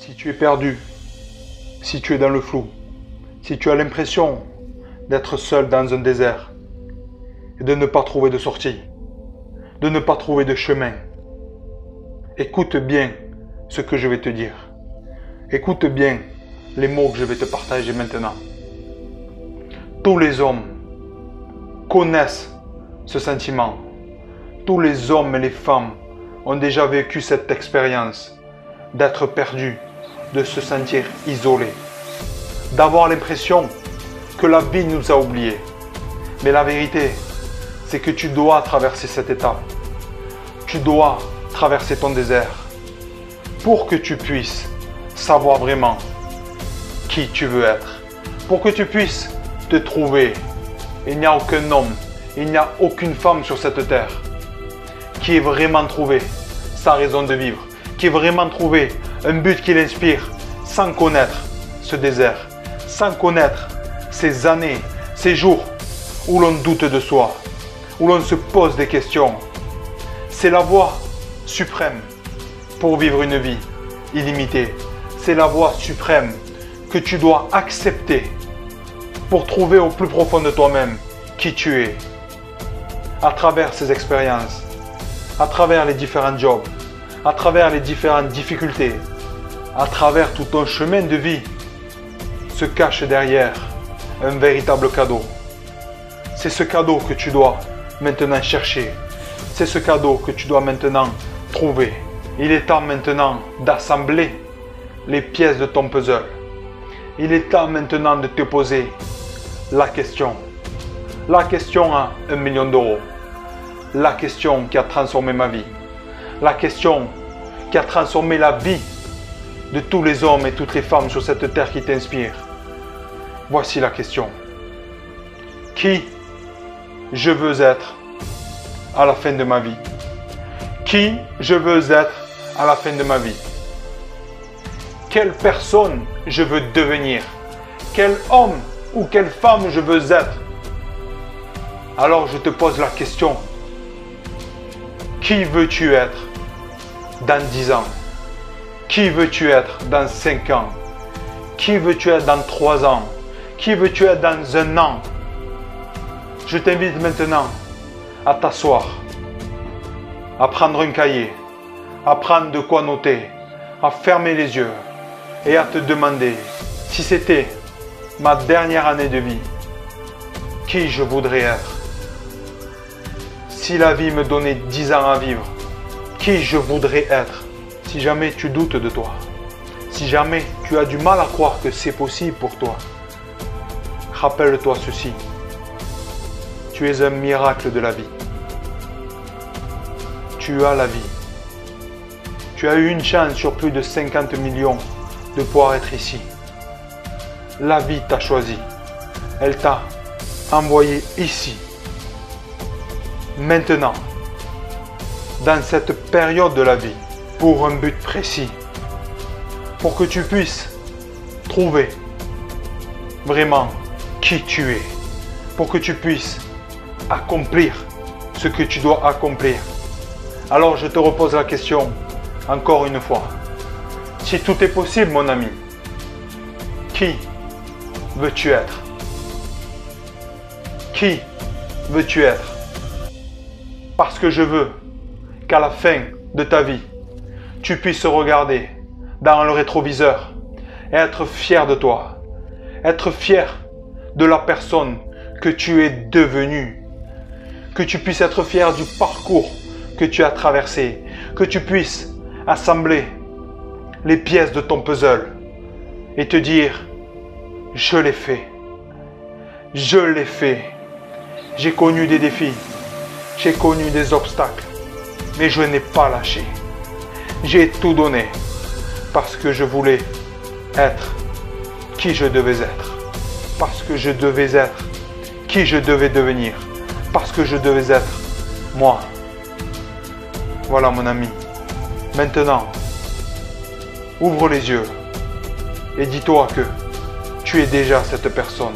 Si tu es perdu, si tu es dans le flou, si tu as l'impression d'être seul dans un désert et de ne pas trouver de sortie, de ne pas trouver de chemin, écoute bien ce que je vais te dire. Écoute bien les mots que je vais te partager maintenant. Tous les hommes connaissent ce sentiment. Tous les hommes et les femmes ont déjà vécu cette expérience d'être perdus, de se sentir isolés, d'avoir l'impression que la vie nous a oubliés. Mais la vérité, c'est que tu dois traverser cette étape. Tu dois traverser ton désert pour que tu puisses savoir vraiment qui tu veux être. Pour que tu puisses te trouver. Il n'y a aucun homme, il n'y a aucune femme sur cette terre qui ait vraiment trouvé sa raison de vivre, qui ait vraiment trouvé un but qui l'inspire sans connaître ce désert, sans connaître ces années, ces jours où l'on doute de soi, où l'on se pose des questions. C'est la voie suprême pour vivre une vie illimitée. C'est la voie suprême que tu dois accepter pour trouver au plus profond de toi-même qui tu es. À travers ces expériences, à travers les différents jobs, à travers les différentes difficultés, à travers tout ton chemin de vie, se cache derrière un véritable cadeau. C'est ce cadeau que tu dois maintenant chercher. C'est ce cadeau que tu dois maintenant trouver. Il est temps maintenant d'assembler les pièces de ton puzzle. Il est temps maintenant de te poser la question. La question à un million d'euros. La question qui a transformé ma vie. La question qui a transformé la vie de tous les hommes et toutes les femmes sur cette terre qui t'inspire. Voici la question. Qui je veux être à la fin de ma vie? Qui je veux être à la fin de ma vie? Quelle personne je veux devenir? Quel homme ou quelle femme je veux être? Alors je te pose la question. Qui veux-tu être? Dans 10 ans. Qui veux-tu être dans 5 ans? Qui veux-tu être dans 3 ans? Qui veux-tu être dans un an? Je t'invite maintenant à t'asseoir, à prendre un cahier, à prendre de quoi noter, à fermer les yeux et à te demander si c'était ma dernière année de vie, qui je voudrais être. Si la vie me donnait 10 ans à vivre, qui je voudrais être. Si jamais tu doutes de toi, si jamais tu as du mal à croire que c'est possible pour toi, rappelle-toi ceci. Tu es un miracle de la vie. Tu as la vie. Tu as eu une chance sur plus de 50 millions de pouvoir être ici. La vie t'a choisi. Elle t'a envoyé ici. Maintenant, dans cette période de la vie, pour un but précis, pour que tu puisses trouver vraiment qui tu es, pour que tu puisses accomplir ce que tu dois accomplir. Alors je te repose la question encore une fois. Si tout est possible, mon ami, qui veux-tu être? Qui veux-tu être? Parce que je veux qu'à la fin de ta vie, tu puisses regarder dans le rétroviseur et être fier de toi. Être fier de la personne que tu es devenue. Que tu puisses être fier du parcours que tu as traversé. Que tu puisses assembler les pièces de ton puzzle et te dire, je l'ai fait. Je l'ai fait. J'ai connu des défis. J'ai connu des obstacles. Mais je n'ai pas lâché. J'ai tout donné parce que je voulais être qui je devais être. Parce que je devais être qui je devais devenir. Parce que je devais être moi. Voilà mon ami. Maintenant, ouvre les yeux et dis-toi que tu es déjà cette personne.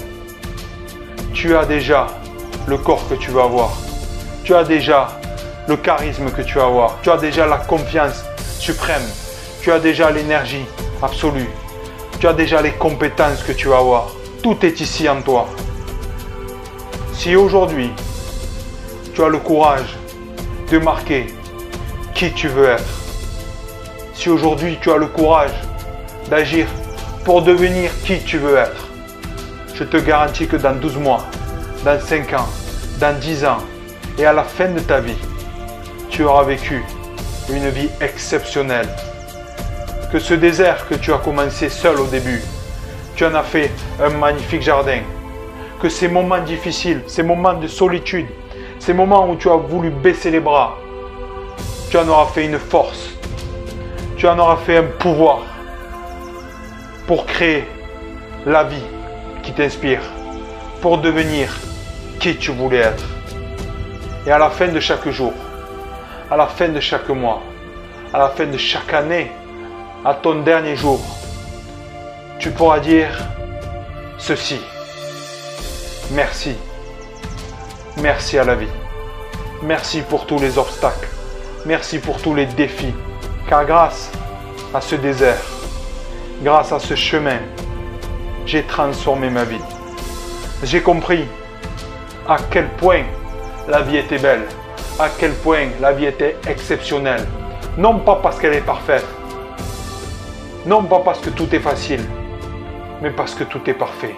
Tu as déjà le corps que tu veux avoir. Tu as déjà le charisme que tu vas avoir. Tu as déjà la confiance suprême. Tu as déjà l'énergie absolue. Tu as déjà les compétences que tu vas avoir. Tout est ici en toi. Si aujourd'hui, tu as le courage de marquer qui tu veux être, si aujourd'hui tu as le courage d'agir pour devenir qui tu veux être, je te garantis que dans 12 mois, dans 5 ans, dans 10 ans et à la fin de ta vie, tu auras vécu une vie exceptionnelle. Que ce désert que tu as commencé seul au début, tu en as fait un magnifique jardin. Que ces moments difficiles, ces moments de solitude, ces moments où tu as voulu baisser les bras, tu en auras fait une force. Tu en auras fait un pouvoir pour créer la vie qui t'inspire, pour devenir qui tu voulais être. Et à la fin de chaque jour, à la fin de chaque mois, à la fin de chaque année, à ton dernier jour, tu pourras dire ceci. Merci. Merci à la vie. Merci pour tous les obstacles. Merci pour tous les défis. Car grâce à ce désert, grâce à ce chemin, j'ai transformé ma vie. J'ai compris à quel point la vie était belle, à quel point la vie était exceptionnelle. Non pas parce qu'elle est parfaite, non pas parce que tout est facile, mais parce que tout est parfait.